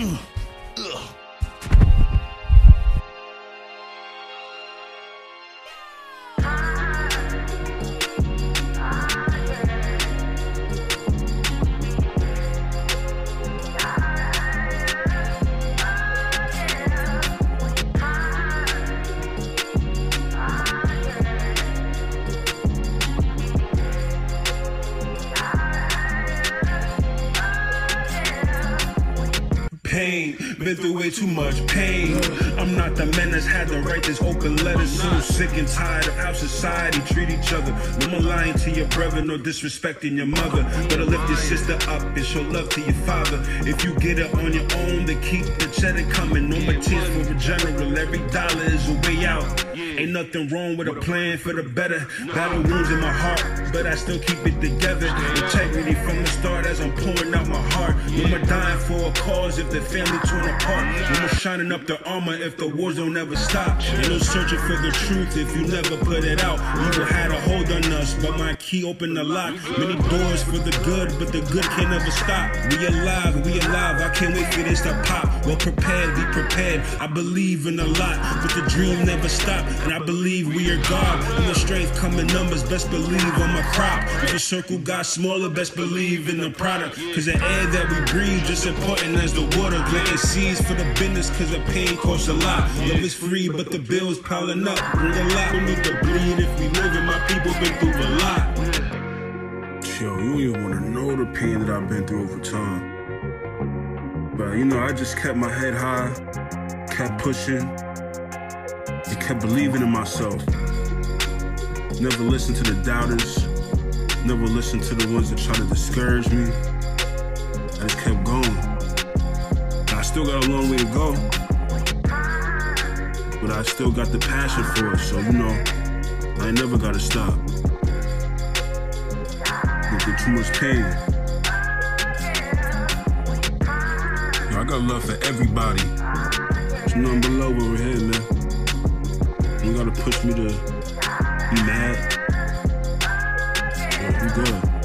Ugh. Pain. Been through way too much pain. I'm not the man that's had to write this open letter. So sick and tired of how society treat each other. No more lying to your brother, no disrespecting your mother. Better lift your sister up and show love to your father. If you get it on your own, then keep the cheddar coming. No more tears for a general. Every dollar is a way out. Ain't nothing wrong with a plan for the better. Battle wounds in my heart, but I still keep it together. Integrity from the start as I'm pouring out my heart. No more dying for a cause if the family torn apart. No more shining up the armor if the wars don't ever stop. Ain't no searching for the truth if you never put it out. Evil had a hold on us, but my key opened the lock. Many doors for the good, but the good can never stop. We alive, we alive. I can't wait for this to pop. Well prepared, be prepared. I believe in a lot, but the dream never stop. And I believe we are God. And the strength come in numbers, best believe on my crop. If the circle got smaller, best believe in the product. Cause the air that we breathe just important as the water. Planting seeds for the business, cause the pain costs a lot. Love is free, but the bills piling up. Bring a lot, we need to bleed if we live, my people been through a lot. Yo, you don't even wanna know the pain that I've been through over time. But you know, I just kept my head high, kept pushing, and kept believing in myself. Never listened to the doubters, never listened to the ones that try to discourage me. I just kept going. And I still got a long way to go. But I still got the passion for it, so you know, I ain't never gotta stop. Been through too much pain. I got love for everybody. There's nothing but love over here, man. You gotta push me to be mad. We good.